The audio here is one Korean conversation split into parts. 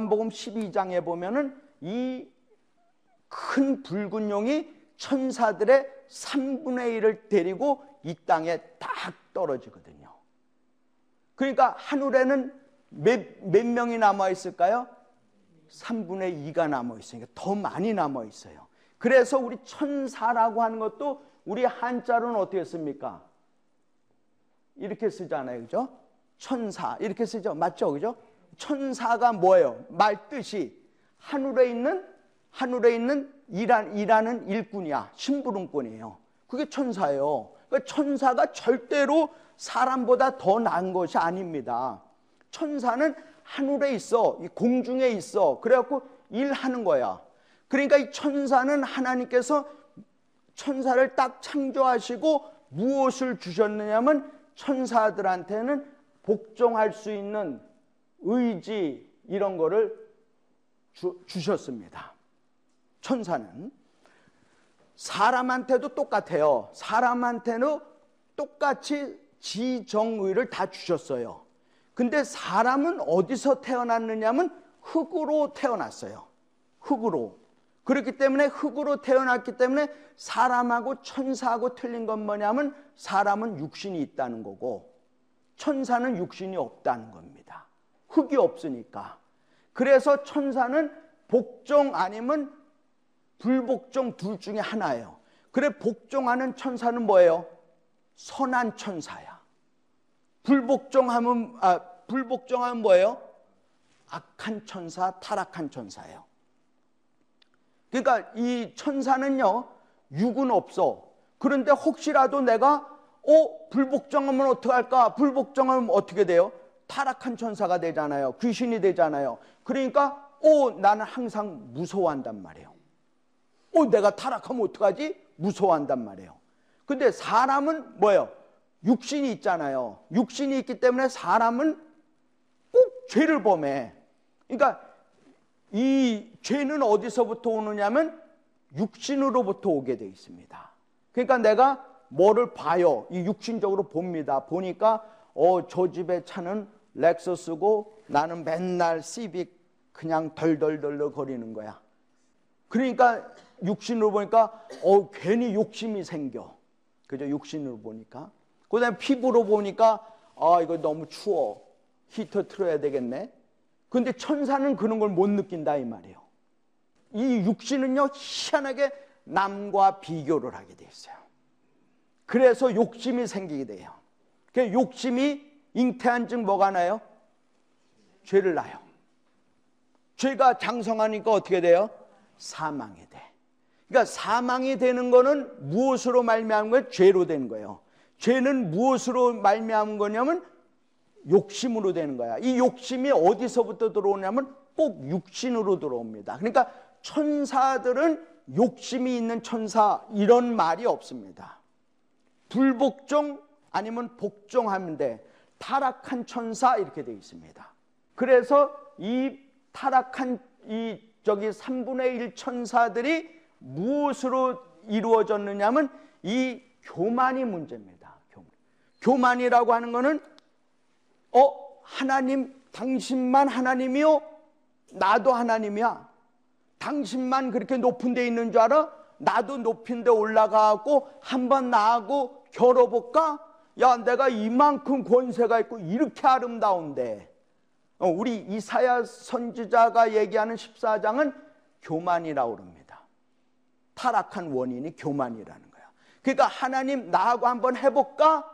요한복음 12장에 보면은 이 큰 붉은 용이 천사들의 3분의 1을 데리고 이 땅에 딱 떨어지거든요. 그러니까 하늘에는 몇, 몇 명이 남아 있을까요? 3분의 2가 남아 있으니까 더 많이 남아 있어요. 그래서 우리 천사라고 하는 것도 우리 한자로는 어떻게 씁니까? 이렇게 쓰잖아요. 그죠? 천사. 이렇게 쓰죠. 맞죠? 그죠? 천사가 뭐예요? 말 뜻이 하늘에 있는 하늘에 있는 일한, 일하는 일꾼이야. 심부름꾼이에요. 그게 천사예요. 그러니까 천사가 절대로 사람보다 더 나은 것이 아닙니다. 천사는 하늘에 있어, 공중에 있어. 그래갖고 일하는 거야. 그러니까 이 천사는 하나님께서 천사를 딱 창조하시고 무엇을 주셨느냐면 천사들한테는 복종할 수 있는 의지 이런 거를 주, 주셨습니다. 천사는 사람한테도 똑같아요. 사람한테는 똑같이 지정의를 다 주셨어요. 근데 사람은 어디서 태어났느냐면 흙으로 태어났어요. 흙으로. 그렇기 때문에 흙으로 태어났기 때문에 사람하고 천사하고 틀린 건 뭐냐면 사람은 육신이 있다는 거고 천사는 육신이 없다는 겁니다. 흙이 없으니까. 그래서 천사는 복종 아니면 불복종 둘 중에 하나예요. 그래 복종하는 천사는 뭐예요? 선한 천사야. 불복종하면 아, 불복종하면 뭐예요? 악한 천사, 타락한 천사예요. 그러니까 이 천사는요 육은 없어. 그런데 혹시라도 내가 어 불복종하면 어떡할까? 불복종하면 어떻게 돼요? 타락한 천사가 되잖아요. 귀신이 되잖아요. 그러니까 어 나는 항상 무서워한단 말이에요. 어, 내가 타락하면 어떡하지? 무서워한단 말이에요. 근데 사람은 뭐예요? 육신이 있잖아요. 육신이 있기 때문에 사람은 꼭 죄를 범해. 그러니까 이 죄는 어디서부터 오느냐면 육신으로부터 오게 돼 있습니다. 그러니까 내가 뭐를 봐요. 이 육신적으로 봅니다. 보니까 어, 저 집에 차는 렉서스고 나는 맨날 시빅 그냥 덜덜덜덜 거리는 거야. 그러니까 육신으로 보니까 어 괜히 욕심이 생겨. 그죠? 육신으로 보니까. 그다음에 피부로 보니까 아 이거 너무 추워. 히터 틀어야 되겠네. 근데 천사는 그런 걸 못 느낀다 이 말이에요. 이 육신은요 희한하게 남과 비교를 하게 돼 있어요. 그래서 욕심이 생기게 돼요. 그 욕심이 잉태한 즉 뭐가 나요? 죄를 낳아요. 죄가 장성하니까 어떻게 돼요? 사망이 돼. 그러니까 사망이 되는 거는 무엇으로 말미암은 거예요? 죄로 되는 거예요. 죄는 무엇으로 말미암은 거냐면 욕심으로 되는 거야. 이 욕심이 어디서부터 들어오냐면 꼭 육신으로 들어옵니다. 그러니까 천사들은 욕심이 있는 천사 이런 말이 없습니다. 불복종 아니면 복종하면 돼. 타락한 천사 이렇게 되어 있습니다. 그래서 이 타락한 이 저기 3분의 1 천사들이 무엇으로 이루어졌느냐면 이 교만이 문제입니다. 교만. 교만이라고 하는 것은 어 하나님 당신만 하나님이요 나도 하나님이야. 당신만 그렇게 높은 데 있는 줄 알아? 나도 높은 데 올라가고 한번 나하고 겨뤄볼까? 야 내가 이만큼 권세가 있고 이렇게 아름다운데 어, 우리 이사야 선지자가 얘기하는 14장은 교만이라고 그럽니다. 타락한 원인이 교만이라는 거야. 그러니까 하나님 나하고 한번 해볼까?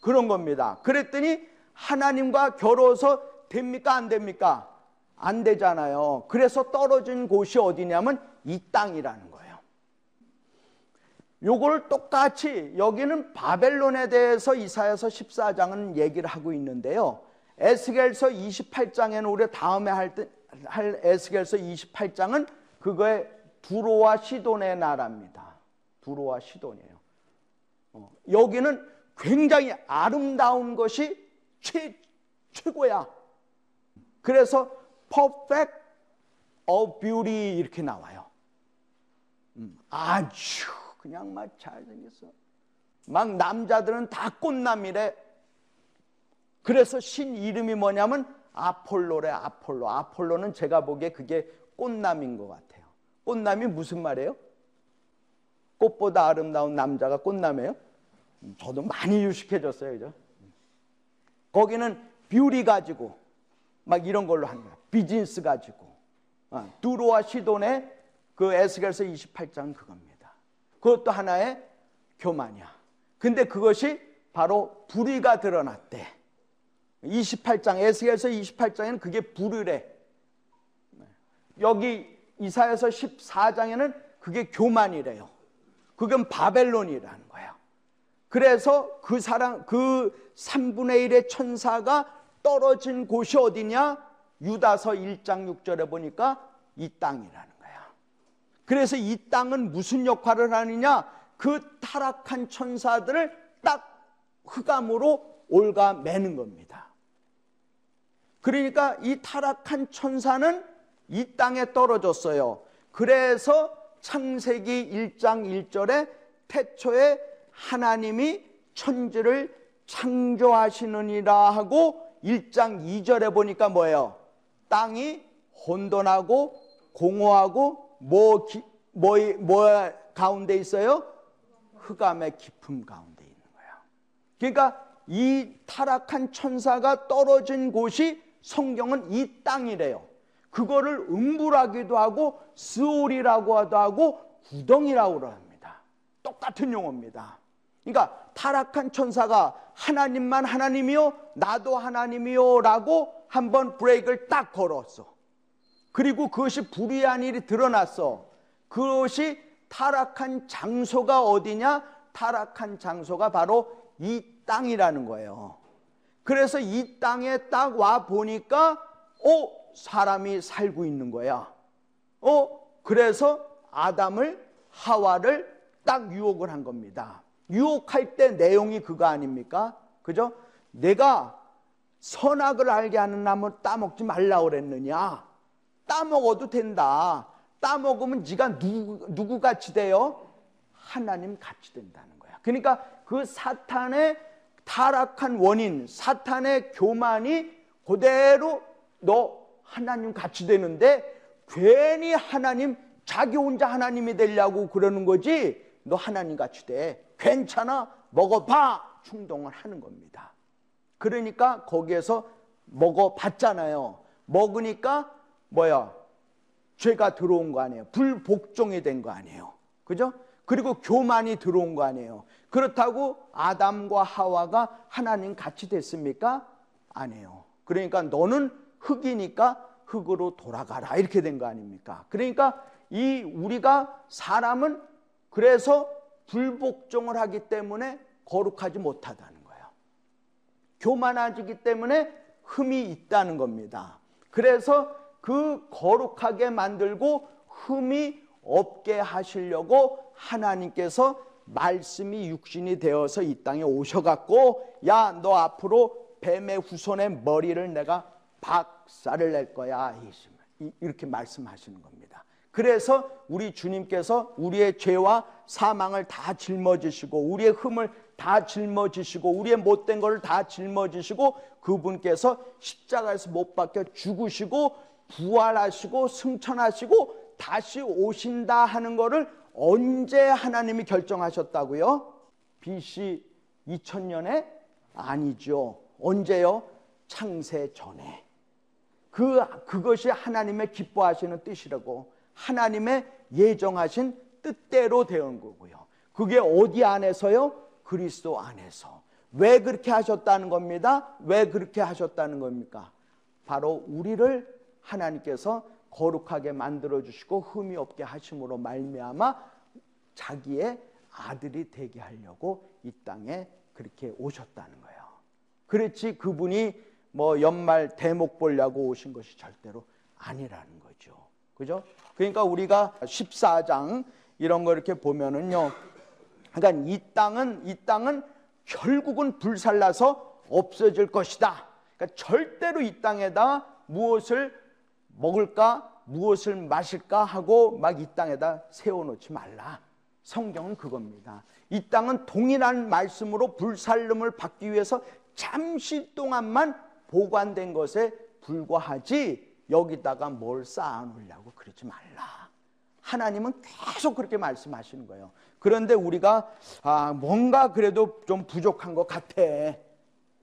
그런 겁니다. 그랬더니 하나님과 겨뤄서 됩니까? 안 됩니까? 안 되잖아요. 그래서 떨어진 곳이 어디냐면 이 땅이라는 거예요. 요걸 똑같이 여기는 바벨론에 대해서 이사야서 14장은 얘기를 하고 있는데요. 에스겔서 28장에는 우리 다음에 할, 때, 할 에스겔서 28장은 그거의 두로와 시돈의 나라입니다. 두로와 시돈이에요. 어, 여기는 굉장히 아름다운 것이 최, 최고야. 그래서 perfect of beauty 이렇게 나와요. 음, 아주 그냥 막 잘생겼어. 막 남자들은 다 꽃남이래. 그래서 신 이름이 뭐냐면 아폴로래 아폴로. 아폴로는 제가 보기에 그게 꽃남인 것 같아요. 꽃남이 무슨 말이에요? 꽃보다 아름다운 남자가 꽃남이에요? 저도 많이 유식해졌어요, 그죠? 거기는 뷰리 가지고 막 이런 걸로 하는 거야. 비즈니스 가지고. 어, 두로와 시돈의 그 에스겔서 28장 그겁니다. 그것도 하나의 교만이야. 근데 그것이 바로 불의가 드러났대. 28장 에스겔서 28장에는 그게 불의래. 여기 이사야서 14장에는 그게 교만이래요. 그건 바벨론이라는 거예요. 그래서 그 사람 그 3분의 1의 천사가 떨어진 곳이 어디냐? 유다서 1장 6절에 보니까 이 땅이라는 거야. 그래서 이 땅은 무슨 역할을 하느냐? 그 타락한 천사들을 딱 흑암으로 올가 매는 겁니다. 그러니까 이 타락한 천사는 이 땅에 떨어졌어요. 그래서 창세기 1장 1절에 태초에 하나님이 천지를 창조하시느니라 하고 1장 2절에 보니까 뭐예요? 땅이 혼돈하고 공허하고 뭐, 기, 뭐, 뭐 가운데 있어요? 흑암의 깊음 가운데 있는 거예요. 그러니까 이 타락한 천사가 떨어진 곳이 성경은 이 땅이래요. 그거를 음부라기도 하고 스올이라고 하고 구덩이라고 합니다. 똑같은 용어입니다. 그러니까 타락한 천사가 하나님만 하나님이요 나도 하나님이요라고 한번 브레이크를 딱 걸었어. 그리고 그것이 불의한 일이 드러났어. 그것이 타락한 장소가 어디냐? 타락한 장소가 바로 이 땅이라는 거예요. 그래서 이 땅에 딱 와 보니까 어 사람이 살고 있는 거야. 어 그래서 아담을 하와를 딱 유혹을 한 겁니다. 유혹할 때 내용이 그거 아닙니까? 그죠? 내가 선악을 알게 하는 나무 따먹지 말라 그랬느냐? 따먹어도 된다. 따먹으면 네가 누구, 누구 같이 돼요? 하나님 같이 된다는 거야. 그러니까 그 사탄의 타락한 원인, 사탄의 교만이 그대로 너 하나님 같이 되는데 괜히 하나님 자기 혼자 하나님이 되려고 그러는 거지 너 하나님 같이 돼. 괜찮아. 먹어봐. 충동을 하는 겁니다. 그러니까 거기에서 먹어봤잖아요. 먹으니까 뭐야? 죄가 들어온 거 아니에요. 불복종이 된 거 아니에요. 그죠? 그리고 교만이 들어온 거 아니에요. 그렇다고 아담과 하와가 하나님 같이 됐습니까? 아니에요. 그러니까 너는 흙이니까 흙으로 돌아가라. 이렇게 된 거 아닙니까? 그러니까 이 우리가 사람은 그래서 불복종을 하기 때문에 거룩하지 못하다는 거예요. 교만해지기 때문에 흠이 있다는 겁니다. 그래서 그 거룩하게 만들고 흠이 없게 하시려고 하나님께서 말씀이 육신이 되어서 이 땅에 오셔갖고 야 너 앞으로 뱀의 후손의 머리를 내가 박살을 낼 거야 이렇게 말씀하시는 겁니다. 그래서 우리 주님께서 우리의 죄와 사망을 다 짊어지시고 우리의 흠을 다 짊어지시고 우리의 못된 것을 다 짊어지시고 그분께서 십자가에서 못 박혀 죽으시고 부활하시고 승천하시고 다시 오신다 하는 것을 언제 하나님이 결정하셨다고요? BC 2000년에 아니죠. 언제요? 창세 전에. 그 그것이 하나님의 기뻐하시는 뜻이라고 하나님의 예정하신 뜻대로 되는 거고요. 그게 어디 안에서요? 그리스도 안에서. 왜 그렇게 하셨다는 겁니다? 왜 그렇게 하셨다는 겁니까? 바로 우리를 하나님께서 거룩하게 만들어 주시고 흠이 없게 하심으로 말미암아 자기의 아들이 되게 하려고 이 땅에 그렇게 오셨다는 거예요. 그렇지 그분이 뭐 연말 대목 보려고 오신 것이 절대로 아니라는 거죠. 그죠? 그러니까 우리가 14장 이런 거 이렇게 보면은요. 그러니까 이 땅은 이 땅은 결국은 불살라서 없어질 것이다. 그러니까 절대로 이 땅에다 무엇을 먹을까, 무엇을 마실까 하고 막 이 땅에다 세워놓지 말라. 성경은 그겁니다. 이 땅은 동일한 말씀으로 불살름을 받기 위해서 잠시 동안만 보관된 것에 불과하지 여기다가 뭘 쌓아놓으려고 그러지 말라. 하나님은 계속 그렇게 말씀하시는 거예요. 그런데 우리가 아, 뭔가 그래도 좀 부족한 것 같아.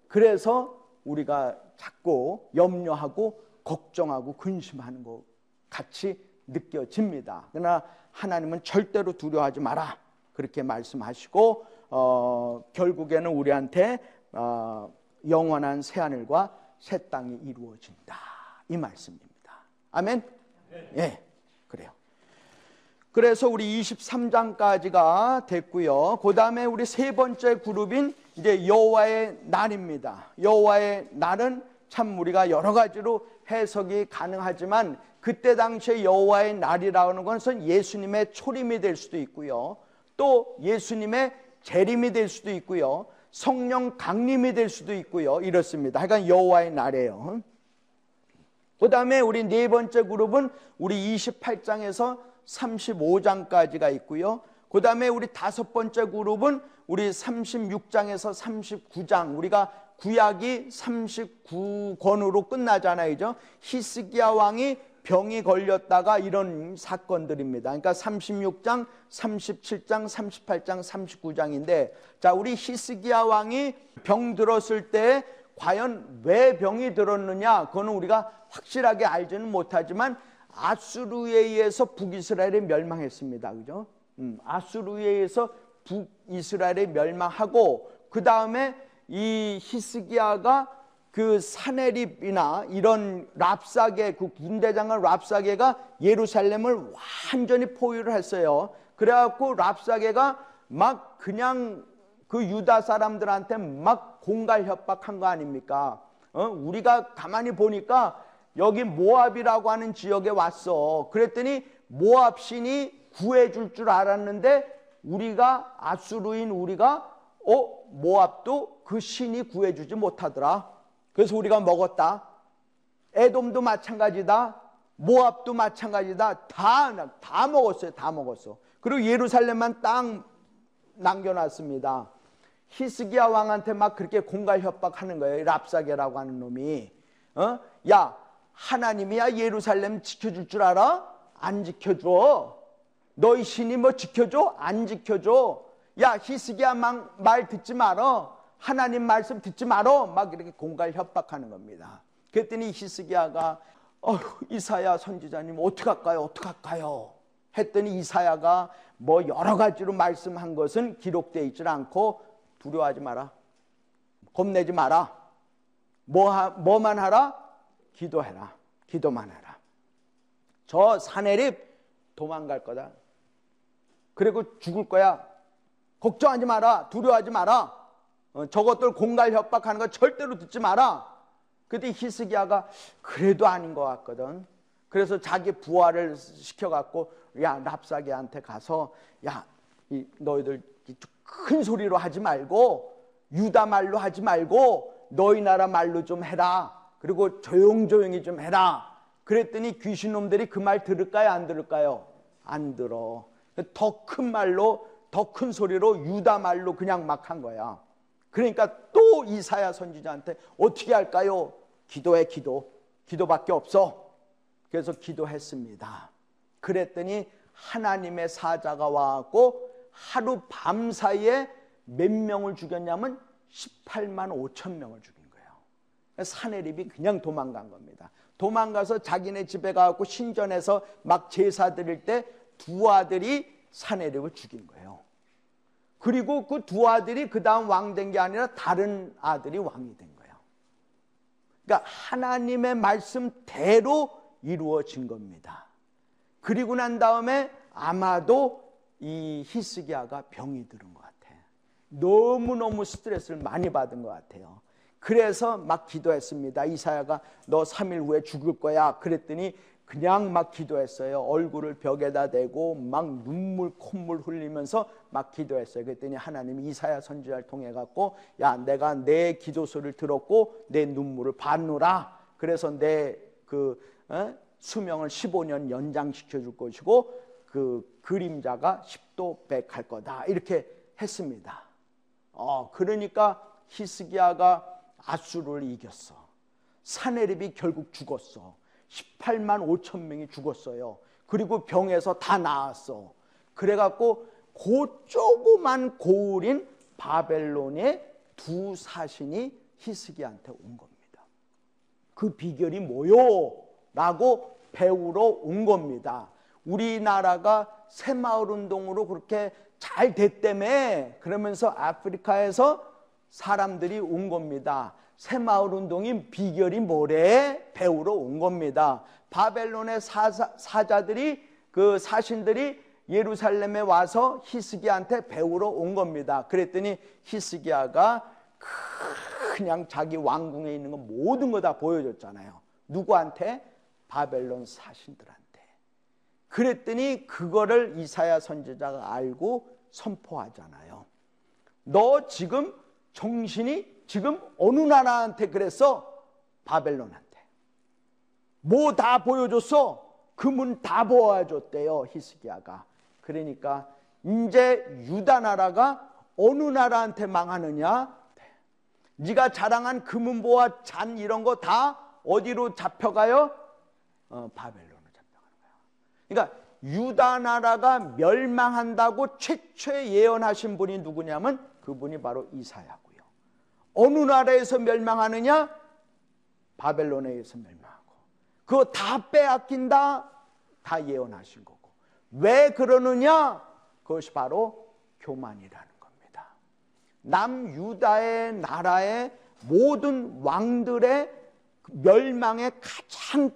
그래서 우리가 자꾸 염려하고 걱정하고 근심하는 것 같이 느껴집니다. 그러나 하나님은 절대로 두려워하지 마라. 그렇게 말씀하시고 어, 결국에는 우리한테 어, 영원한 새 하늘과 새 땅이 이루어진다. 이 말씀입니다. 아멘. 예, 그래요. 그래서 우리 23장까지가 됐고요. 그 다음에 우리 세 번째 그룹인 이제 여호와의 날입니다. 여호와의 날은 참 우리가 여러 가지로 해석이 가능하지만 그때 당시에 여호와의 날이라는 것은 예수님의 초림이 될 수도 있고요. 또 예수님의 재림이 될 수도 있고요. 성령 강림이 될 수도 있고요. 이렇습니다. 하여간 여호와의 날이에요. 그 다음에 우리 네 번째 그룹은 우리 28장에서 35장까지가 있고요. 그 다음에 우리 다섯 번째 그룹은 우리 36장에서 39장 우리가 구약이 39권으로 끝나잖아요. 히스기야 왕이 병이 걸렸다가 이런 사건들입니다. 그러니까 36장, 37장, 38장, 39장인데 자, 우리 히스기야 왕이 병 들었을 때 과연 왜 병이 들었느냐? 그거는 우리가 확실하게 알지는 못하지만 아수르에 의해서 북이스라엘이 멸망했습니다. 그죠? 음, 아수르에 의해서 북이스라엘이 멸망하고 그 다음에 이 히스기야가 그 사네립이나 이런 랍사게 그 군대장관 랍사게가 예루살렘을 완전히 포위를 했어요. 그래갖고 랍사게가 막 그냥 그 유다 사람들한테 막 공갈 협박한 거 아닙니까? 어? 우리가 가만히 보니까 여기 모압이라고 하는 지역에 왔어. 그랬더니 모압 신이 구해줄 줄 알았는데 우리가 아수르인 우리가 어 모압도 그 신이 구해주지 못하더라. 그래서 우리가 먹었다. 에돔도 마찬가지다. 모압도 마찬가지다. 다, 다 먹었어요. 다 먹었어. 그리고 예루살렘만 딱 남겨놨습니다. 히스기야 왕한테 막 그렇게 공갈 협박하는 거예요. 랍사게라고 하는 놈이. 어? 야, 하나님이야 예루살렘 지켜줄 줄 알아? 안 지켜줘. 너희 신이 뭐 지켜줘? 안 지켜줘. 야 히스기야 말 듣지 말어. 하나님 말씀 듣지 말어. 막 이렇게 공갈 협박하는 겁니다. 그랬더니 히스기야가 어 이사야 선지자님 어떡할까요? 어떡할까요? 했더니 이사야가 뭐 여러 가지로 말씀한 것은 기록되어 있지 않고 두려워하지 마라. 겁내지 마라. 뭐 하, 뭐만 하라? 기도해라. 기도만 해라. 저 사내립 도망갈 거다. 그리고 죽을 거야. 걱정하지 마라. 두려워하지 마라. 어, 저것들 공갈 협박하는 거 절대로 듣지 마라. 그때 히스기야가 그래도 아닌 것 같거든. 그래서 자기 부하를 시켜갖고 야 랍사기한테 가서 야 이, 너희들 큰 소리로 하지 말고 유다 말로 하지 말고 너희 나라 말로 좀 해라. 그리고 조용조용히 좀 해라. 그랬더니 귀신놈들이 그 말 들을까요? 안 들을까요? 안 들어. 더 큰 말로 더 큰 소리로 유다 말로 그냥 막 한 거야. 그러니까 또 이사야 선지자한테 어떻게 할까요? 기도해 기도. 기도밖에 없어. 그래서 기도했습니다. 그랬더니 하나님의 사자가 와갖고 하루 밤 사이에 몇 명을 죽였냐면 18만 5천 명을 죽인 거예요. 사내립이 그냥 도망간 겁니다. 도망가서 자기네 집에 가갖고 신전에서 막 제사 드릴 때 두 아들이 사내립을 죽인 거예요. 그리고 그 두 아들이 그 다음 왕 된 게 아니라 다른 아들이 왕이 된 거예요. 그러니까 하나님의 말씀대로 이루어진 겁니다. 그리고 난 다음에 아마도 이 히스기야가 병이 들은 것 같아. 너무너무 스트레스를 많이 받은 것 같아요. 그래서 막 기도했습니다. 이사야가 너 3일 후에 죽을 거야. 그랬더니 그냥 막 기도했어요. 얼굴을 벽에다 대고 막 눈물 콧물 흘리면서 막 기도했어요. 그랬더니 하나님이 이사야 선지자를 통해 갖고 야 내가 내 기도 소리를 들었고 내 눈물을 봤노라. 그래서 내그 어? 수명을 15년 연장시켜 줄 것이고 그 그림자가 10도 백할 거다. 이렇게 했습니다. 어, 그러니까 히스기야가 아수를 이겼어. 사내립이 결국 죽었어. 18만 5천 명이 죽었어요. 그리고 병에서 다 나았어. 그래갖고 그 조그만 고을인 바벨론의 두 사신이 히스기한테 온 겁니다. 그 비결이 뭐요? 라고 배우러 온 겁니다. 우리나라가 새마을 운동으로 그렇게 잘 됐다며 그러면서 아프리카에서 사람들이 온 겁니다. 새마을 운동의 비결이 뭐래? 배우러 온 겁니다. 바벨론의 사사, 사 자들이 그 사신들이 예루살렘에 와서 히스기야한테 배우러 온 겁니다. 그랬더니 히스기야가 그냥 자기 왕궁에 있는 거 모든 거 다 보여줬잖아요. 누구한테? 바벨론 사신들한테. 그랬더니 그거를 이사야 선지자가 알고 선포하잖아요. 너 지금 정신이 지금 어느 나라한테 그랬어? 바벨론한테. 뭐 다 보여줬어? 그문 다 보아줬대요. 히스기야가. 그러니까 이제 유다 나라가 어느 나라한테 망하느냐? 네가 자랑한 금은보와 잔 이런 거 다 어디로 잡혀가요? 어, 바벨론으로 잡혀가는 거야. 그러니까 유다 나라가 멸망한다고 최초에 예언하신 분이 누구냐면 그분이 바로 이사야고요. 어느 나라에서 멸망하느냐? 바벨론에 의해서 멸망하고. 그거 다 빼앗긴다? 다 예언하신 거고. 왜 그러느냐? 그것이 바로 교만이라는 겁니다. 남유다의 나라의 모든 왕들의 멸망의 가장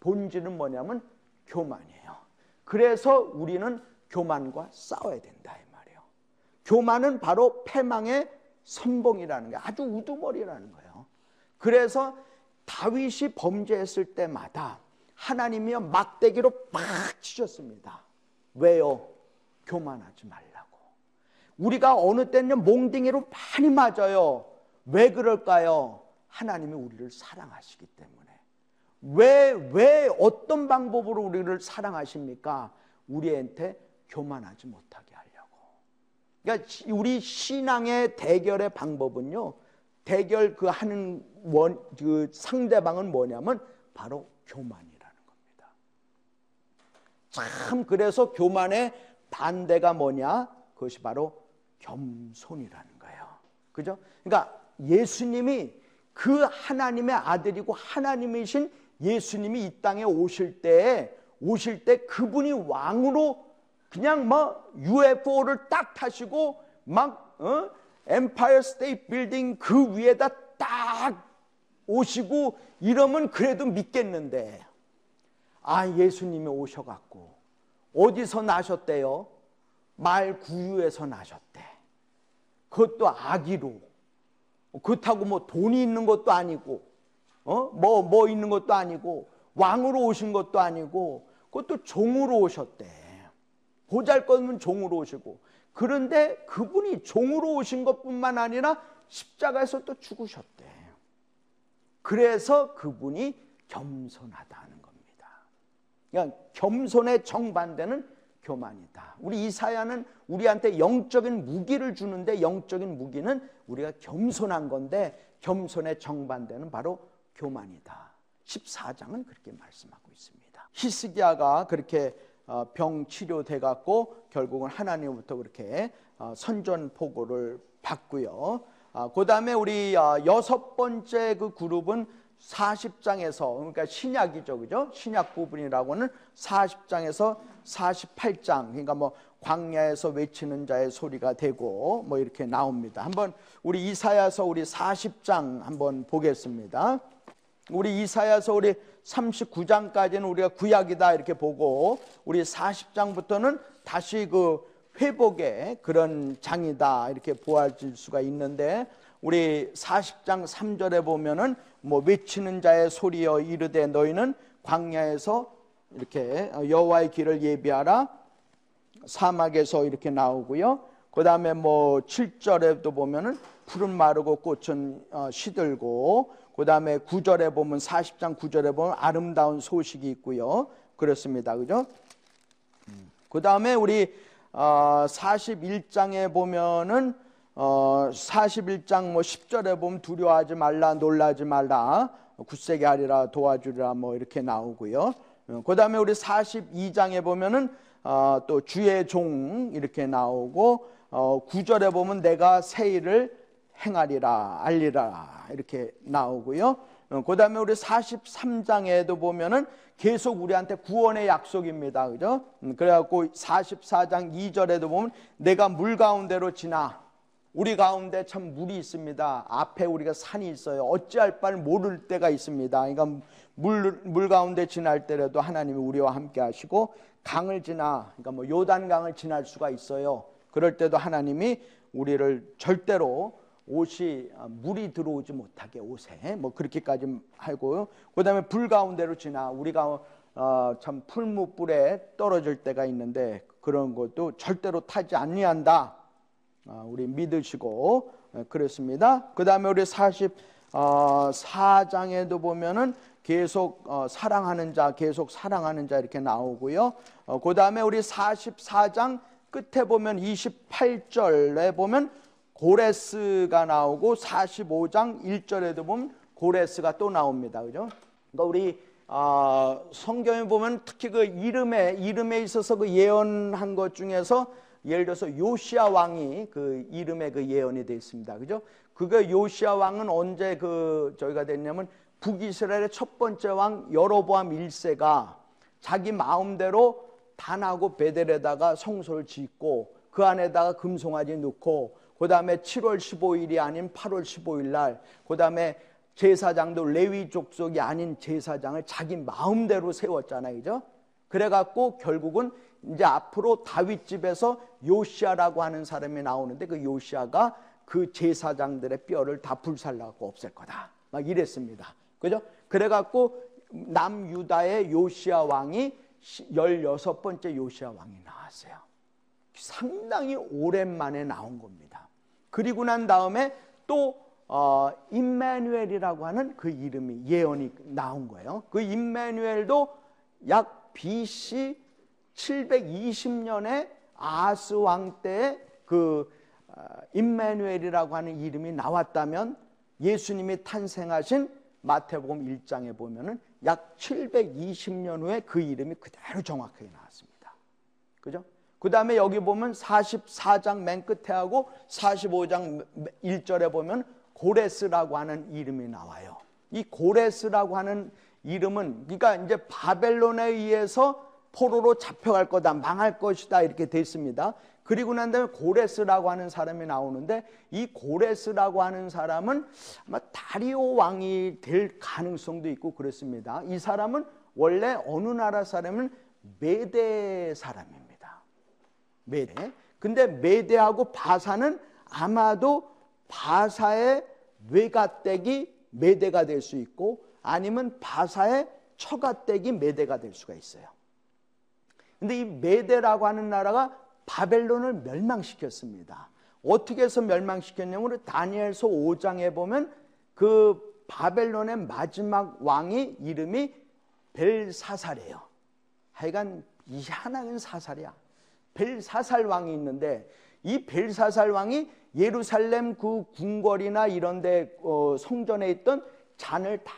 본질은 뭐냐면 교만이에요. 그래서 우리는 교만과 싸워야 된다. 교만은 바로 패망의 선봉이라는 게 아주 우두머리라는 거예요. 그래서 다윗이 범죄했을 때마다 하나님이 막대기로 막 치셨습니다. 왜요? 교만하지 말라고. 우리가 어느 때는 몽둥이로 많이 맞아요. 왜 그럴까요? 하나님이 우리를 사랑하시기 때문에. 왜, 왜 어떤 방법으로 우리를 사랑하십니까? 우리한테 교만하지 못하게. 그러니까 우리 신앙의 대결의 방법은요. 대결 그 하는 원, 그 상대방은 뭐냐면 바로 교만이라는 겁니다. 참 그래서 교만의 반대가 뭐냐? 그것이 바로 겸손이라는 거예요. 그죠? 그러니까 예수님이 그 하나님의 아들이고 하나님이신 예수님이 이 땅에 오실 때 오실 때 그분이 왕으로 그냥 막 UFO를 딱 타시고 막 어? 엠파이어 스테이트 빌딩 그 위에다 딱 오시고 이러면 그래도 믿겠는데 아 예수님이 오셔갖고 어디서 나셨대요? 말 구유에서 나셨대. 그것도 아기로. 그렇다고 뭐 돈이 있는 것도 아니고 어? 뭐, 뭐 있는 것도 아니고, 왕으로 오신 것도 아니고, 그것도 종으로 오셨대. 보잘 것 없는 종으로 오시고. 그런데 그분이 종으로 오신 것 뿐만 아니라 십자가에서 또 죽으셨대. 그래서 그분이 겸손하다는 겁니다. 그러니까 겸손의 정반대는 교만이다. 우리 이사야는 우리한테 영적인 무기를 주는데 영적인 무기는 우리가 겸손한 건데 겸손의 정반대는 바로 교만이다. 14장은 그렇게 말씀하고 있습니다. 히스기야가 그렇게 어, 병 치료돼 갖고 결국은 하나님부터 그렇게 어, 선전 포고를 받고요. 아, 그다음에 우리 어, 여섯 번째 그 그룹은 40장에서 그러니까 신약이죠. 그죠? 신약 부분이라고는 40장에서 48장 그러니까 뭐 광야에서 외치는 자의 소리가 되고 뭐 이렇게 나옵니다. 한번 우리 이사야서 우리 40장 한번 보겠습니다. 우리 이사야서 우리 39장까지는 우리가 구약이다 이렇게 보고 우리 40장부터는 다시 그 회복의 그런 장이다 이렇게 보아질 수가 있는데 우리 40장 3절에 보면은 뭐 외치는 자의 소리여 이르되 너희는 광야에서 이렇게 여호와의 길을 예비하라 사막에서 이렇게 나오고요. 그다음에 뭐 7절에도 보면은 푸른 마르고 꽃은 어, 시들고 그 다음에 9절에 보면 40장 9절에 보면 아름다운 소식이 있고요. 그렇습니다. 그죠? 음. 그 다음에 우리 41장에 어, 보면은 41장 어, 뭐 10절에 보면 두려워하지 말라 놀라지 말라 굳세게 하리라 도와주리라 뭐 이렇게 나오고요. 어, 그다음에 우리 42장에 보면은 어, 또 주의 종 이렇게 나오고 어, 9절에 보면 내가 새 일을 행하리라 알리라 이렇게 나오고요. 어, 그다음에 우리 43장에도 보면은 계속 우리한테 구원의 약속입니다. 그죠? 음, 그래갖고 44장 2절에도 보면 내가 물 가운데로 지나 우리 가운데 참 물이 있습니다. 앞에 우리가 산이 있어요. 어찌할 바를 모를 때가 있습니다. 그러니까 물, 물 가운데 지날 때라도 하나님이 우리와 함께 하시고 강을 지나, 그러니까 뭐 요단강을 지날 수가 있어요. 그럴 때도 하나님이 우리를 절대로 옷이 아, 물이 들어오지 못하게 옷에 뭐 그렇게까지 하고요. 그다음에 불 가운데로 지나 우리가 어, 참 풀무불에 떨어질 때가 있는데 그런 것도 절대로 타지 아니한다. 어, 우리 믿으시고 어, 그렇습니다. 그다음에 우리 44장에도 어, 보면은 계속 어, 사랑하는 자, 계속 사랑하는 자 이렇게 나오고요. 어, 그다음에 우리 44장 끝에 보면 28절에 보면 고레스가 나오고 45장 1절에도 보면 고레스가 또 나옵니다. 그죠? 그러니까 우리 아, 성경에 보면 특히 그 이름에 이름에 있어서 그 예언한 것 중에서 예를 들어서 요시아 왕이 그 이름에 그 예언이 되어 있습니다. 그죠? 그게 요시아 왕은 언제 그 저희가 됐냐면 북이스라엘의 첫 번째 왕 여로보암 1세가 자기 마음대로 단하고 베델에다가 성소를 짓고 그 안에다가 금송아지 넣고 그 다음에 7월 15일이 아닌 8월 15일 날, 그 다음에 제사장도 레위 족속이 아닌 제사장을 자기 마음대로 세웠잖아요. 그죠? 그래갖고 결국은 이제 앞으로 다윗 집에서 요시아라고 하는 사람이 나오는데 그 요시아가 그 제사장들의 뼈를 다 불살라고 없앨 거다. 막 이랬습니다. 그죠? 그래갖고 남유다의 요시아 왕이 16번째 요시아 왕이 나왔어요. 상당히 오랜만에 나온 겁니다. 그리고 난 다음에 또 어, 임마누엘이라고 하는 그 이름이 예언이 나온 거예요. 그 임마누엘도 약 BC 720년에 아스 왕 때에 그 어, 임마누엘이라고 하는 이름이 나왔다면 예수님이 탄생하신 마태복음 1장에 보면은 약 720년 후에 그 이름이 그대로 정확하게 나왔습니다. 그죠? 그 다음에 여기 보면 44장 맨 끝에 하고 45장 1절에 보면 고레스라고 하는 이름이 나와요. 이 고레스라고 하는 이름은 그러니까 이제 바벨론에 의해서 포로로 잡혀갈 거다, 망할 것이다 이렇게 돼 있습니다. 그리고 난 다음에 고레스라고 하는 사람이 나오는데 이 고레스라고 하는 사람은 아마 다리오 왕이 될 가능성도 있고 그렇습니다. 이 사람은 원래 어느 나라 사람은 메대 사람입니다. 메대. 근데 메대하고 바사는 아마도 바사의 외가댁이 메대가 될 수 있고 아니면 바사의 처가댁이 메대가 될 수가 있어요. 근데 이 메대라고 하는 나라가 바벨론을 멸망시켰습니다. 어떻게 해서 멸망시켰냐면 우리 다니엘서 5장에 보면 그 바벨론의 마지막 왕이 이름이 벨사살이에요. 하여간 희한한 사살이야. 벨사살 왕이 있는데 이 벨사살 왕이 예루살렘 그 궁궐이나 이런데 어, 성전에 있던 잔을 다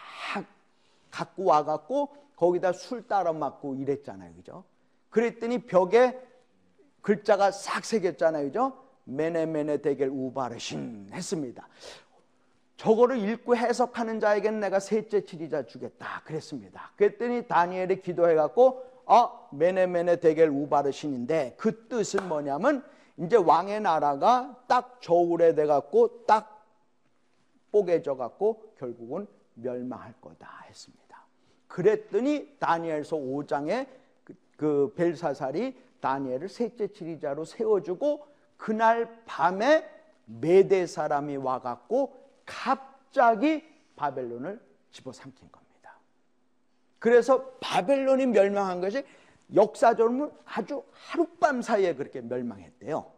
갖고 와갖고 거기다 술 따라 맞고 이랬잖아요, 그죠? 그랬더니 벽에 글자가 싹 새겼잖아요, 그죠? 메네메네 대결 우바르신 했습니다. 저거를 읽고 해석하는 자에게는 내가 셋째 치리자 주겠다 그랬습니다. 그랬더니 다니엘이 기도해갖고 어, 메네메네 대겔 우바르신인데 그 뜻은 뭐냐면 이제 왕의 나라가 딱 저울에 돼 갖고 딱 뽀개져 갖고 결국은 멸망할 거다 했습니다. 그랬더니 다니엘서 5장에 그, 그 벨사살이 다니엘을 셋째 치리자로 세워주고 그날 밤에 메대 사람이 와갖고 갑자기 바벨론을 집어삼킨 겁니다. 그래서 바벨론이 멸망한 것이 역사적으로 아주 하룻밤 사이에 그렇게 멸망했대요.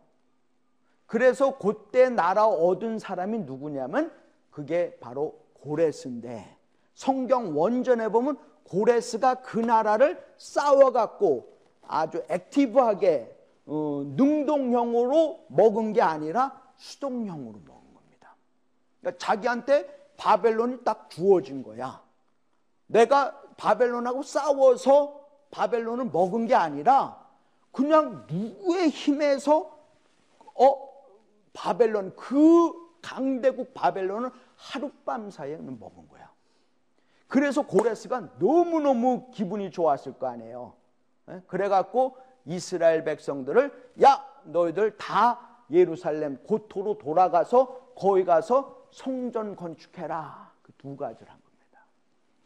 그래서 그때 나라 얻은 사람이 누구냐면 그게 바로 고레스인데 성경 원전에 보면 고레스가 그 나라를 싸워갖고 아주 액티브하게 어, 능동형으로 먹은 게 아니라 수동형으로 먹은 겁니다. 그러니까 자기한테 바벨론이 딱 주어진 거야. 내가 바벨론하고 싸워서 바벨론을 먹은 게 아니라 그냥 누구의 힘에서 어 바벨론 그 강대국 바벨론을 하룻밤 사이에 먹은 거야. 그래서 고레스가 너무너무 기분이 좋았을 거 아니에요. 예? 그래갖고 이스라엘 백성들을 야 너희들 다 예루살렘 고토로 돌아가서 거기 가서 성전 건축해라. 그 두 가지를.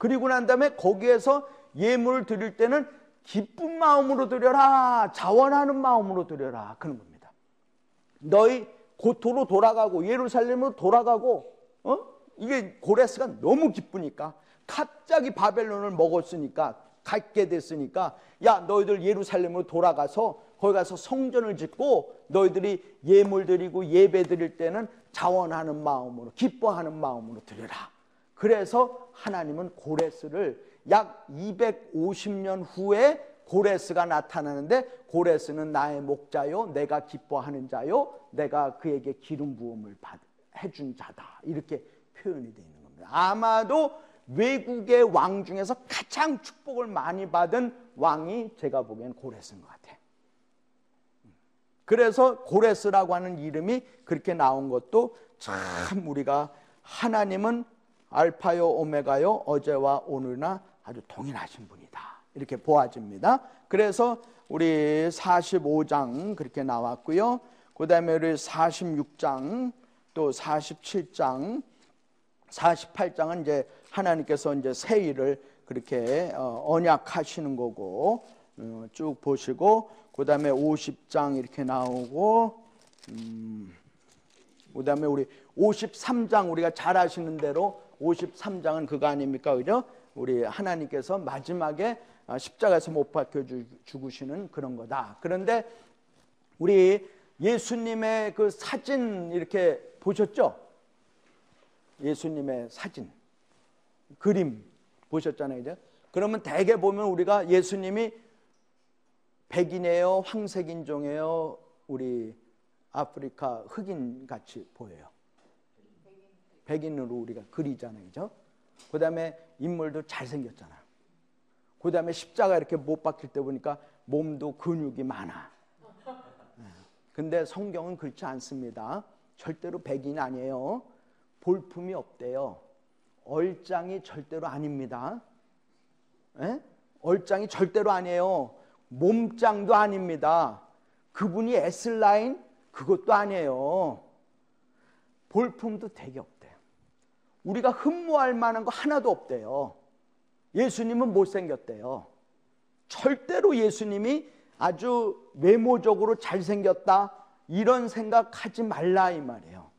그리고 난 다음에 거기에서 예물을 드릴 때는 기쁜 마음으로 드려라. 자원하는 마음으로 드려라. 그런 겁니다. 너희 고토로 돌아가고 예루살렘으로 돌아가고 어? 이게 고레스가 너무 기쁘니까 갑자기 바벨론을 먹었으니까 갖게 됐으니까 야 너희들 예루살렘으로 돌아가서 거기 가서 성전을 짓고 너희들이 예물 드리고 예배 드릴 때는 자원하는 마음으로 기뻐하는 마음으로 드려라. 그래서 하나님은 고레스를 약 250년 후에 고레스가 나타나는데 고레스는 나의 목자요 내가 기뻐하는 자요 내가 그에게 기름 부음을 받, 해준 자다 이렇게 표현이 되어 있는 겁니다. 아마도 외국의 왕 중에서 가장 축복을 많이 받은 왕이 제가 보기엔 고레스인 것 같아요. 그래서 고레스라고 하는 이름이 그렇게 나온 것도 참 우리가 하나님은 알파요 오메가요 어제와 오늘나 아주 동일하신 분이다. 이렇게 보아집니다. 그래서 우리 45장 그렇게 나왔고요. 그 다음에 우리 46장 또 47장 48장은 이제 하나님께서 이제 새 일을 그렇게 어, 언약하시는 거고 어, 쭉 보시고 그 다음에 50장 이렇게 나오고 음, 그 다음에 우리 53장 우리가 잘 아시는 대로 53장은 그거 아닙니까 그죠? 우리 하나님께서 마지막에 어, 십자가에서 못 박혀 죽으시는 그런 거다. 그런데 우리 예수님의 그 사진 이렇게 보셨죠? 예수님의 사진, 그림 보셨잖아요, 이제. 그러면 대개 보면 우리가 예수님이 백인이에요, 황색인종이에요, 우리 아프리카 흑인 같이 보여요. 백인으로 우리가 그리잖아요, 그죠? 그 다음에 인물도 잘생겼잖아. 그 다음에 십자가 이렇게 못 박힐 때 보니까 몸도 근육이 많아. 예. 근데 성경은 그렇지 않습니다. 절대로 백인 아니에요. 볼품이 없대요. 얼짱이 절대로 아닙니다. 에? 예? 얼짱이 절대로 아니에요. 몸짱도 아닙니다. 그분이 S라인 그것도 아니에요. 볼품도 되게 없대요. 우리가 흠모할 만한 거 하나도 없대요. 예수님은 못생겼대요. 절대로 예수님이 아주 외모적으로 잘생겼다 이런 생각하지 말라 이 말이에요.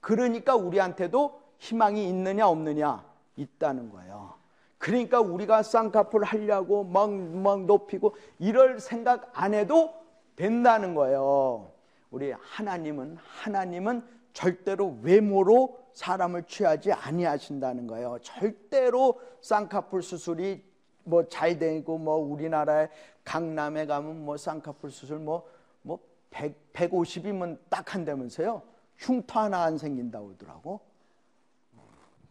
그러니까 우리한테도 희망이 있느냐 없느냐 있다는 거예요. 그러니까 우리가 쌍꺼풀 하려고 막, 막 높이고 이럴 생각 안 해도 된다는 거예요. 우리 하나님은 하나님은 절대로 외모로 사람을 취하지 아니하신다는 거예요. 절대로 쌍꺼풀 수술이 뭐 잘 되고 뭐 우리나라에 강남에 가면 뭐 쌍꺼풀 수술 뭐뭐 100, 150이면 딱 한다면서요. 흉터 하나 안 생긴다고 그러더라고.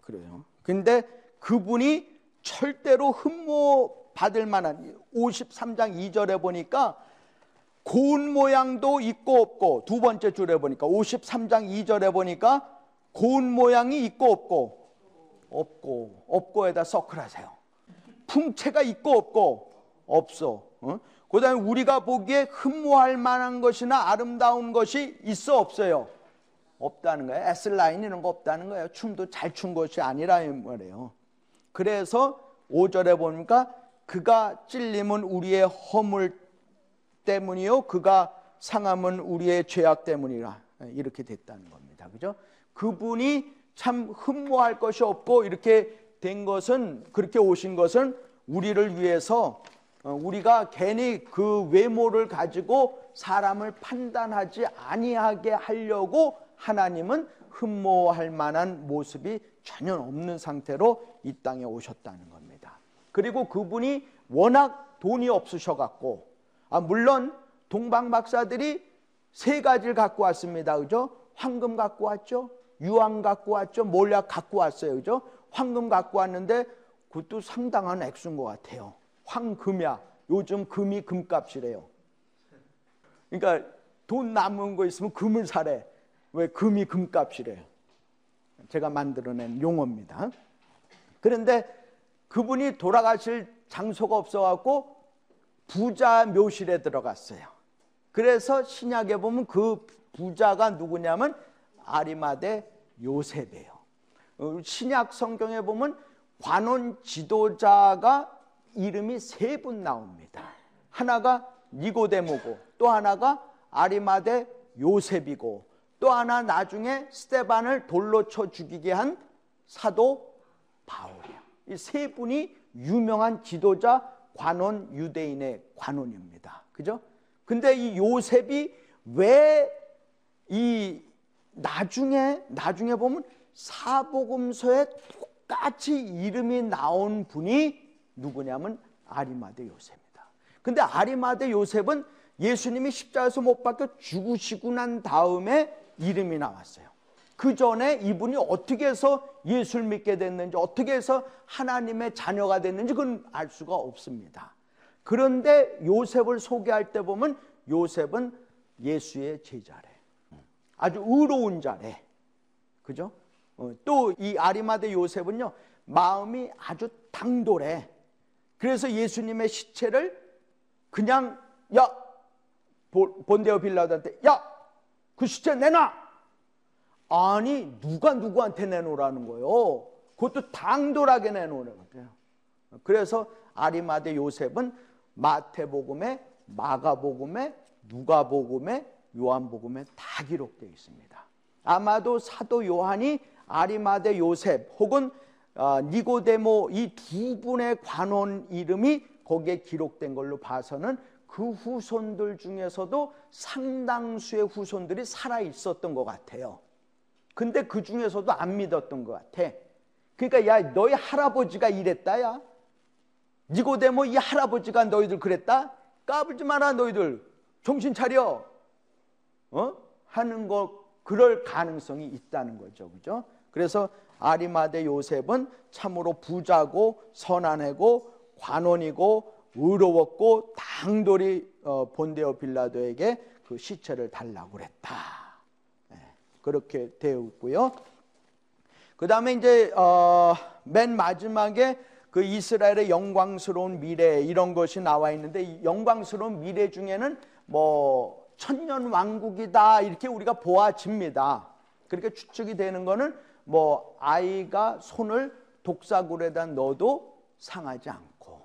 그래요. 근데 그분이 절대로 흠모 받을 만한 53장 2절에 보니까 고운 모양도 있고 없고 두 번째 줄에 보니까 53장 2절에 보니까 고운 모양이 있고 없고 없고 없고에다 서클하세요. 풍채가 있고 없고 없어. 어? 그다음에 우리가 보기에 흠모할 만한 것이나 아름다운 것이 있어 없어요. 없다는 거예요. S라인 이런 거 없다는 거예요. 춤도 잘 춘 것이 아니라 말이에요. 그래서 5절에 보니까 그가 찔림은 우리의 허물 때문이요. 그가 상함은 우리의 죄악 때문이라. 이렇게 됐다는 겁니다. 그죠? 그분이 참 흠모할 것이 없고 이렇게 된 것은 그렇게 오신 것은 우리를 위해서 어, 우리가 괜히 그 외모를 가지고 사람을 판단하지 아니하게 하려고 하나님은 흠모할 만한 모습이 전혀 없는 상태로 이 땅에 오셨다는 겁니다. 그리고 그분이 워낙 돈이 없으셔 갖고 아 물론 동방 박사들이 세 가지를 갖고 왔습니다. 그죠? 황금 갖고 왔죠. 유황 갖고 왔죠. 몰약 갖고 왔어요. 그죠? 황금 갖고 왔는데 그것도 상당한 액수인 것 같아요. 황금이야. 요즘 금이 금값이래요. 그러니까 돈 남은 거 있으면 금을 사래. 왜 금이 금값이래요. 제가 만들어낸 용어입니다. 그런데 그분이 돌아가실 장소가 없어갖고 부자 묘실에 들어갔어요. 그래서 신약에 보면 그 부자가 누구냐면 아리마대 요셉이에요. 어, 신약 성경에 보면 관원 지도자가 이름이 세 분 나옵니다. 하나가 니고데모고 또 하나가 아리마대 요셉이고 또 하나 나중에 스테반을 돌로 쳐 죽이게 한 사도 바울이에요. 이세 분이 유명한 지도자 관원 유대인의 관원입니다. 그죠? 근데 이 요셉이 왜 이 나중에 나중에 보면 사복음서에 똑같이 이름이 나온 분이 누구냐면 아리마대 요셉입니다. 근데 아리마대 요셉은 예수님이 십자가에서 못 박혀 죽으시고 난 다음에 이름이 나왔어요. 그 전에 이분이 어떻게 해서 예수를 믿게 됐는지, 어떻게 해서 하나님의 자녀가 됐는지 그건 알 수가 없습니다. 그런데 요셉을 소개할 때 보면 요셉은 예수의 제자래. 아주 의로운 자래. 그죠? 어, 또이 아리마대 요셉은요, 마음이 아주 당돌해. 그래서 예수님의 시체를 그냥, 야, 본데오 빌라도한테, 야, 그 시체 내놔! 아니, 누가 누구한테 내놓으라는 거예요. 그것도 당돌하게 내놓으라는 거예요. 그래서 아리마대 요셉은 마태복음에, 마가복음에, 누가복음에, 요한복음에 다 기록되어 있습니다. 아마도 사도 요한이 아리마대 요셉 혹은 어, 니고데모 이 두 분의 관원 이름이 거기에 기록된 걸로 봐서는 그 후손들 중에서도 상당수의 후손들이 살아 있었던 것 같아요. 근데 그 중에서도 안 믿었던 것 같아. 그러니까 야 너희 할아버지가 이랬다 야. 니고데모 이 할아버지가 너희들 그랬다. 까불지 마라 너희들 정신 차려. 어? 하는 거 그럴 가능성이 있다는 거죠, 그죠? 그래서 아리마대 요셉은 참으로 부자고 선한애고 관원이고 의로웠고 당돌이 어, 본데오 빌라도에게 그 시체를 달라고 그랬다. 네, 그렇게 되었고요. 그 다음에 이제 어, 맨 마지막에 그 이스라엘의 영광스러운 미래 이런 것이 나와 있는데 이 영광스러운 미래 중에는 뭐 천년 왕국이다 이렇게 우리가 보아집니다. 그렇게 추측이 되는 거는 뭐 아이가 손을 독사굴에다 넣어도 상하지 않고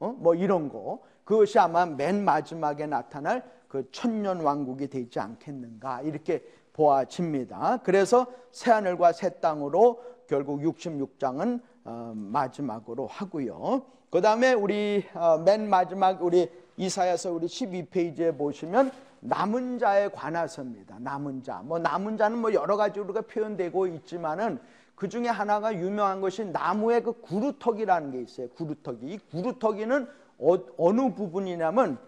어? 뭐 이런 거 그것이 아마 맨 마지막에 나타날 그 천년 왕국이 되지 않겠는가 이렇게 보아집니다. 그래서 새 하늘과 새 땅으로 결국 66장은 어, 마지막으로 하고요. 그 다음에 우리 어, 맨 마지막 우리 이사야서 우리 12페이지에 보시면 남은 자에 관해서입니다. 남은 자. 뭐 남은 자는 뭐 여러 가지로가 표현되고 있지만은 그 중에 하나가 유명한 것이 나무의 그 구루터기라는 게 있어요. 구루터기. 이 구루터기는 어, 느 부분이냐면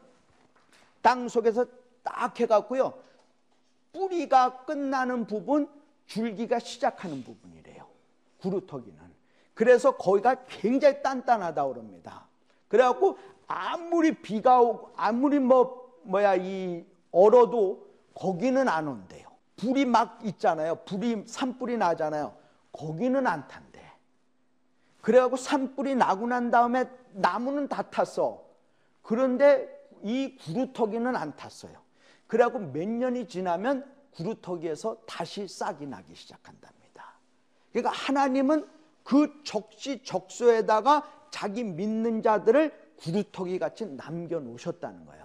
땅 속에서 딱 해갖고요. 뿌리가 끝나는 부분, 줄기가 시작하는 부분이래요. 구루터기는. 그래서 거기가 굉장히 단단하다 그럽니다. 그래갖고 아무리 비가 오고 아무리 뭐 뭐야 이 얼어도 거기는 안 온대요. 불이 막 있잖아요. 불이 산불이 나잖아요. 거기는 안 탄대. 그래갖고 산불이 나고 난 다음에 나무는 다 탔어. 그런데 이 구루터기는 안 탔어요. 그래갖고 몇 년이 지나면 구루터기에서 다시 싹이 나기 시작한답니다. 그러니까 하나님은 그 적시적소에다가 자기 믿는 자들을 구루터기 같이 남겨 놓으셨다는 거예요.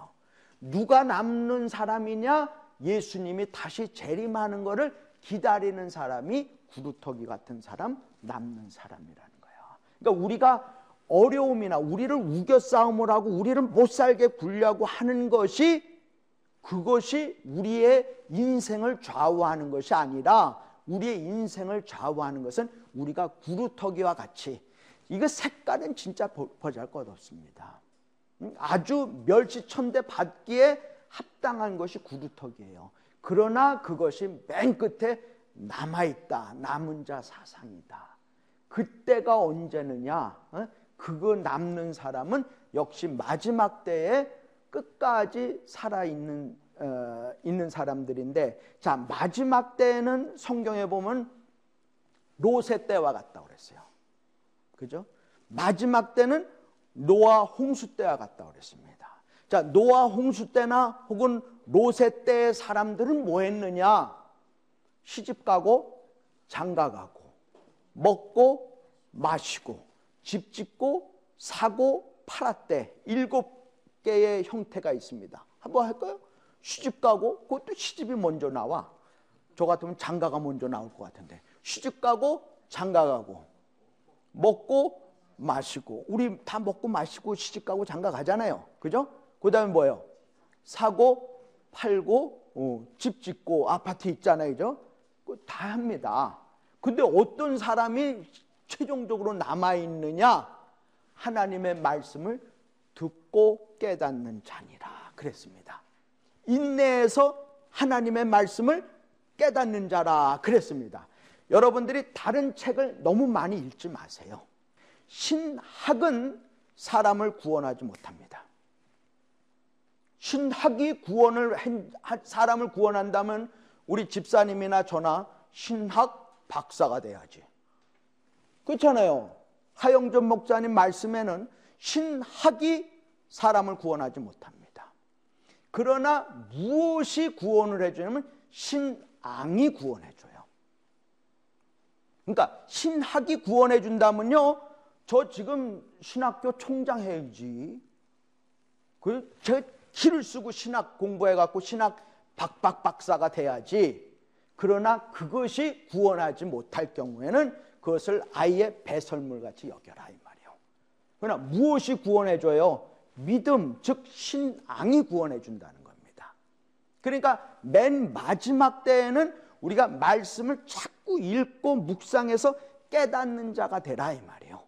누가 남는 사람이냐? 예수님이 다시 재림하는 것을 기다리는 사람이 구루터기 같은 사람, 남는 사람이라는 거예요. 그러니까 우리가 어려움이나 우리를 우겨 싸움을 하고 우리를 못 살게 굴려고 하는 것이 그것이 우리의 인생을 좌우하는 것이 아니라 우리의 인생을 좌우하는 것은 우리가 구루터기와 같이 이거 색깔은 진짜 보잘 것 없습니다. 아주 멸치천대 받기에 합당한 것이 구루터기예요. 그러나 그것이 맨 끝에 남아있다. 남은 자 사상이다. 그때가 언제느냐? 어? 그거 남는 사람은 역시 마지막 때에 끝까지 살아 있는 어, 있는 사람들인데 자 마지막 때는 성경에 보면 로세 때와 같다 그랬어요. 그죠? 마지막 때는 노아 홍수 때와 같다 그랬습니다. 자 노아 홍수 때나 혹은 로세 때의 사람들은 뭐 했느냐? 시집 가고 장가 가고 먹고 마시고 집 짓고 사고 팔았대. 일곱 개의 형태가 있습니다. 한번 할까요? 시집 가고 그것도 시집이 먼저 나와. 저 같으면 장가가 먼저 나올 것 같은데 시집 가고 장가 가고 먹고 마시고 우리 다 먹고 마시고 시집 가고 장가 가잖아요. 그죠? 그 다음에 뭐예요? 사고 팔고 어, 집 짓고 아파트 있잖아요. 그죠? 다 합니다. 근데 어떤 사람이 최종적으로 남아 있느냐? 하나님의 말씀을 듣고 깨닫는 자니라 그랬습니다. 인내에서 하나님의 말씀을 깨닫는 자라 그랬습니다. 여러분들이 다른 책을 너무 많이 읽지 마세요. 신학은 사람을 구원하지 못합니다. 신학이 구원을 사람을 구원한다면 우리 집사님이나 저나 신학 박사가 돼야지. 그렇잖아요. 하영전 목사님 말씀에는 신학이 사람을 구원하지 못합니다. 그러나 무엇이 구원을 해주냐면 신앙이 구원해줘요. 그러니까 신학이 구원해준다면요, 저 지금 신학교 총장 해야지. 그, 제 키를 쓰고 신학 공부해갖고 신학 박박 박사가 돼야지. 그러나 그것이 구원하지 못할 경우에는 그것을 아예 배설물 같이 여겨라 이 말이에요. 그러나 무엇이 구원해줘요? 믿음, 즉 신앙이 구원해준다는 겁니다. 그러니까 맨 마지막 때에는 우리가 말씀을 자꾸 읽고 묵상해서 깨닫는 자가 되라 이 말이에요.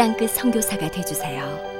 땅끝 성교사가 되주세요